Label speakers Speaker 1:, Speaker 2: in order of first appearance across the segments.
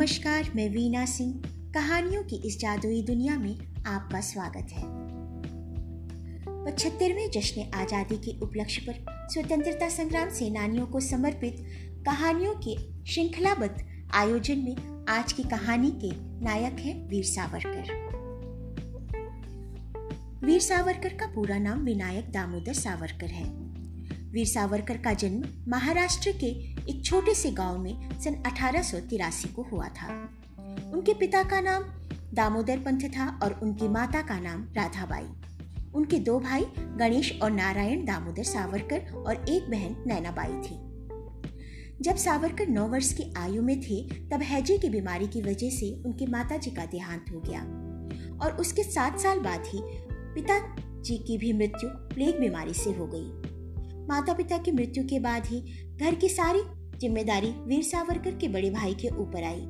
Speaker 1: नमस्कार, मैं वीना सिंह। कहानियों की इस जादुई दुनिया में आपका स्वागत है। पचहत्तरवें जश्न आज़ादी के उपलक्ष्य पर स्वतंत्रता संग्राम सेनानियों को समर्पित कहानियों के श्रृंखलाबद्ध आयोजन में आज की कहानी के नायक हैं वीर सावरकर। वीर सावरकर का पूरा नाम विनायक दामोदर सावरकर है। वीर सावरकर का जन्म महाराष्ट्र के एक छोटे से गाँव में सन अठारह सौ तिरासी को हुआ था। उनके पिता का नाम दामोदर पंथ था और उनकी माता का नाम राधाबाई। उनके दो भाई गणेश और नारायण दामोदर सावरकर और एक बहन नैनाबाई थी। जब सावरकर नौ वर्ष की आयु में थे, तब हैजे की बीमारी की वजह से उनके माता जी का देहांत हो गया और उसके सात साल बाद ही पिताजी की भी मृत्यु प्लेग बीमारी से हो गई। माता पिता की मृत्यु के बाद ही घर की सारी ज़िम्मेदारी वीर सावरकर के बड़े भाई के ऊपर आई।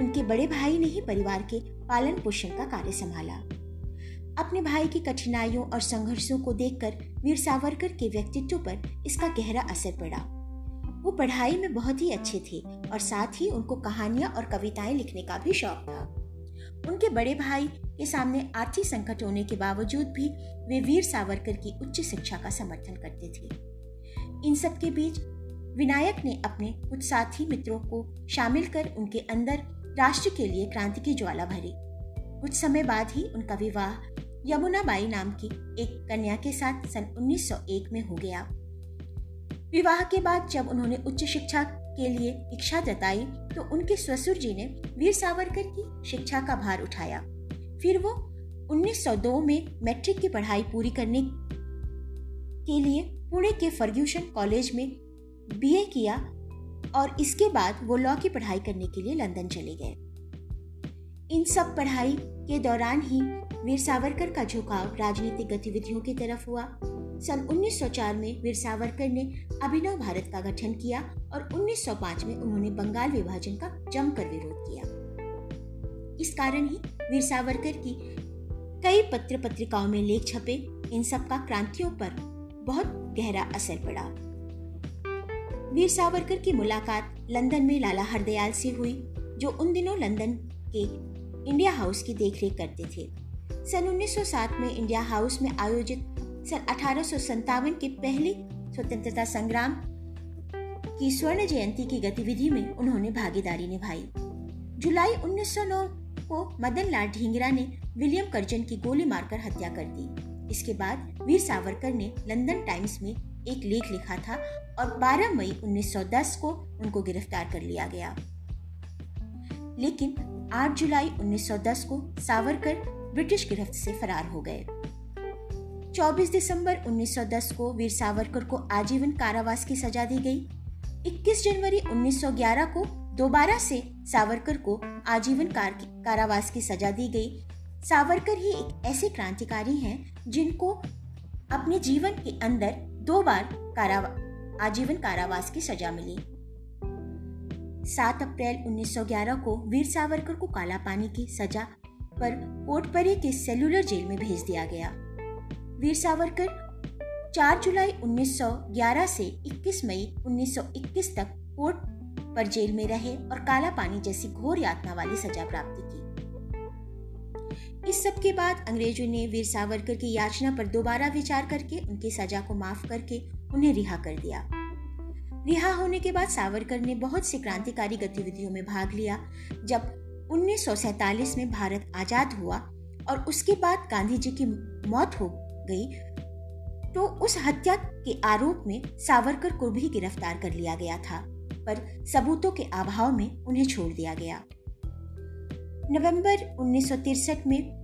Speaker 1: उनके बड़े भाई ने ही परिवार के पालन पोषण का कार्य संभाला। अपने भाई की कठिनाइयों और संघर्षों को देखकर वीर सावरकर के व्यक्तित्व पर इसका गहरा असर पड़ा। वो पढ़ाई में बहुत ही अच्छे थे और साथ ही उनको कहानियाँ और कविताएँ लिखने का भी शौक था। उनके बड़े भाई के सामने आर्थिक संकट होने के बावजूद भी वे वीर सावरकर की उच्च शिक्षा का समर्थन करते थे। इन सब के बीच विनायक ने अपने कुछ साथी मित्रों को शामिल कर उनके अंदर राष्ट्र के लिए क्रांति की ज्वाला भरी। कुछ समय बाद ही उनका विवाह यमुना बाई नाम की एक कन्या के साथ सन 1901 में हो गया। विवाह के बाद जब उन्होंने उच्च शिक्षा के लिए इच्छा जताई तो उनके ससुर जी ने वीर सावरकर की शिक्षा का भार उठाया। फिर वो 1902 में मैट्रिक की पढ़ाई पूरी करने के लिए पुणे के फर्ग्यूशन कॉलेज में बीए किया और इसके बाद वो लॉ की पढ़ाई करने के लिए लंदन चले गए। इन सब पढ़ाई के दौरान ही वीर सावरकर का झुकाव राजनीतिक गतिविधियों की तरफ़ हुआ। सन 1904 में वीर सावरकर ने अभिनव भारत का गठन किया और 1905 में उन्होंने बंगाल विभाजन का जमकर विरोध किया। इस कारण ही वीर सावरकर की कई पत्र पत्रिकाओं में लेख छपे। इन सब का क्रांतियों पर बहुत गहरा असर पड़ा। वीर सावरकर की मुलाकात लंदन में लाला हरदयाल से हुई, जो उन दिनों लंदन के इंडिया हाउस की देखरेख करते थे। सन 1907 में इंडिया हाउस में आयोजित सन अठारह सौ सत्तावन के पहले स्वतंत्रता संग्राम की स्वर्ण जयंती की गतिविधि में उन्होंने भागीदारी निभाई। जुलाई 1909 को मदन लाल ढींगरा ने विलियम कर्जन की गोली मारकर हत्या कर दी। इसके बाद वीर सावरकर ने लंदन टाइम्स में एक लेख लिखा था और 12 मई 1910 को उनको गिरफ़्तार कर लिया गया। लेकिन 8 जुलाई 1910 को सावरकर ब्रिटिश गिरफ्त से फरार हो गए। 24 दिसंबर 1910 को वीर सावरकर को आजीवन कारावास की सजा दी गई। 21 जनवरी 1911 को दोबारा से सावरकर को आजीवन कार, कारावास की सजा दी गई। सावरकर ही एक ऐसे क्रांतिकारी हैं जिनको अपने जीवन के अंदर दो बार कारावा आजीवन कारावास की सजा मिली। 7 अप्रैल 1911 को वीर सावरकर को काला पानी की सजा पर कोटपरी के सेलुलर जेल में भेज दिया गया। वीर सावरकर 4 जुलाई 1911 से 21 मई 1921 तक कोर्ट पर जेल में रहे और काला पानी जैसी घोर यातना वाली सजा प्राप्त की। इस सब के बाद अंग्रेज़ों ने वीर सावरकर की याचना पर दोबारा विचार करके उनकी सजा को माफ़ करके उन्हें रिहा कर दिया। रिहा होने के बाद सावरकर ने बहुत सी क्रांतिकारी गतिविधियों में भाग लिया, जब 1947 में भारत आज़ाद हुआ और उसके बाद गांधी जी की मौत हो गई तो उस हत्या के आरोप में सावरकर को भी गिरफ़्तार कर लिया गया था, पर सबूतों के अभाव में उन्हें छोड़ दिया गया। नवंबर उन्नीस में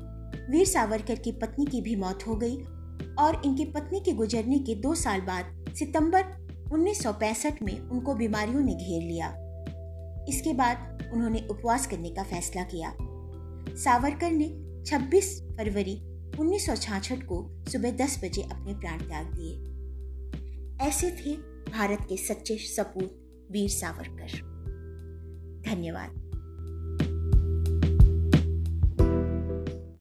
Speaker 1: वीर सावरकर की पत्नी की भी मौत हो गई और इनकी पत्नी के गुजरने के दो साल बाद सितंबर 1965 में उनको बीमारियों ने घेर लिया। इसके बाद उन्होंने उपवास करने का फैसला किया। सावरकर ने 26 फरवरी 1966 को सुबह 10 बजे अपने प्राण त्याग दिए। ऐसे थे भारत के सच्चे सपूत वीर सावरकर। धन्यवाद।